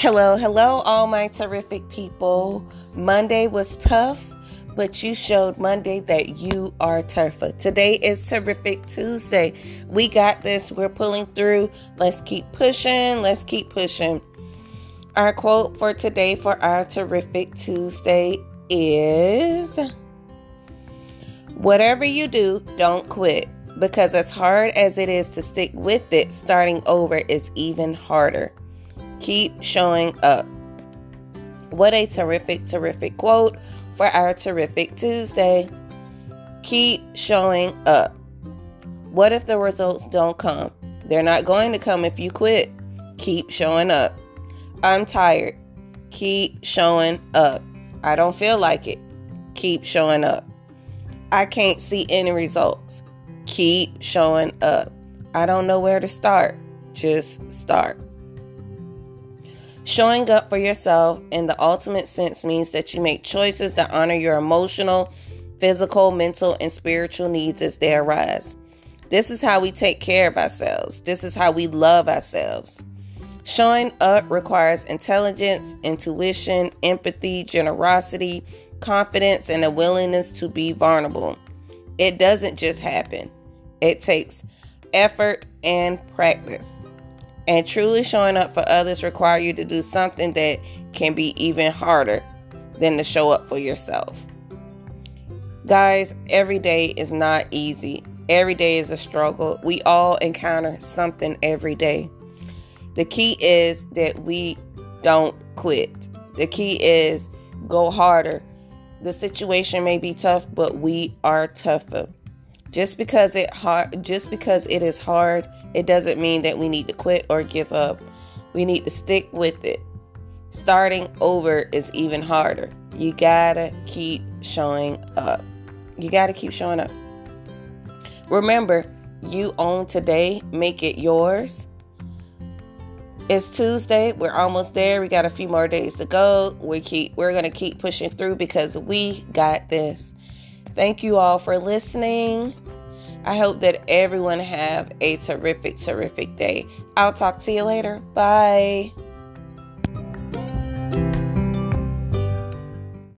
Hello, hello, all my terrific people. Monday was tough, but you showed Monday that you are tougher. Today is Terrific Tuesday. We got this. We're pulling through. Let's keep pushing. Let's keep pushing. Our quote for today for our Terrific Tuesday is Whatever you do, don't quit. Because as hard as it is to stick with it, starting over is even harder. Keep showing up. What a terrific, terrific quote for our terrific Tuesday. Keep showing up. What if the results don't come? They're not going to come if you quit. Keep showing up. I'm tired. Keep showing up. I don't feel like it. Keep showing up. I can't see any results. Keep showing up. I don't know where to start. Just start. Showing up for yourself in the ultimate sense means that you make choices that honor your emotional, physical, mental, and spiritual needs as they arise. This is how we take care of ourselves. This is how we love ourselves. Showing up requires intelligence, intuition, empathy, generosity, confidence, and a willingness to be vulnerable. It doesn't just happen, it takes effort and practice. And truly showing up for others require you to do something that can be even harder than to show up for yourself. Guys, every day is not easy. Every day is a struggle. We all encounter something every day. The key is that we don't quit. The key is go harder. The situation may be tough, but we are tougher. Just because it hard just because it is hard, it doesn't mean that we need to quit or give up. We need to stick with it. Starting over is even harder. You gotta keep showing up. You gotta keep showing up. Remember, you own today, make it yours. It's Tuesday. We're almost there. We got a few more days to go. We keep we're going to keep pushing through because we got this. Thank you all for listening. I hope that everyone have a terrific terrific day. I'll talk to you later. Bye.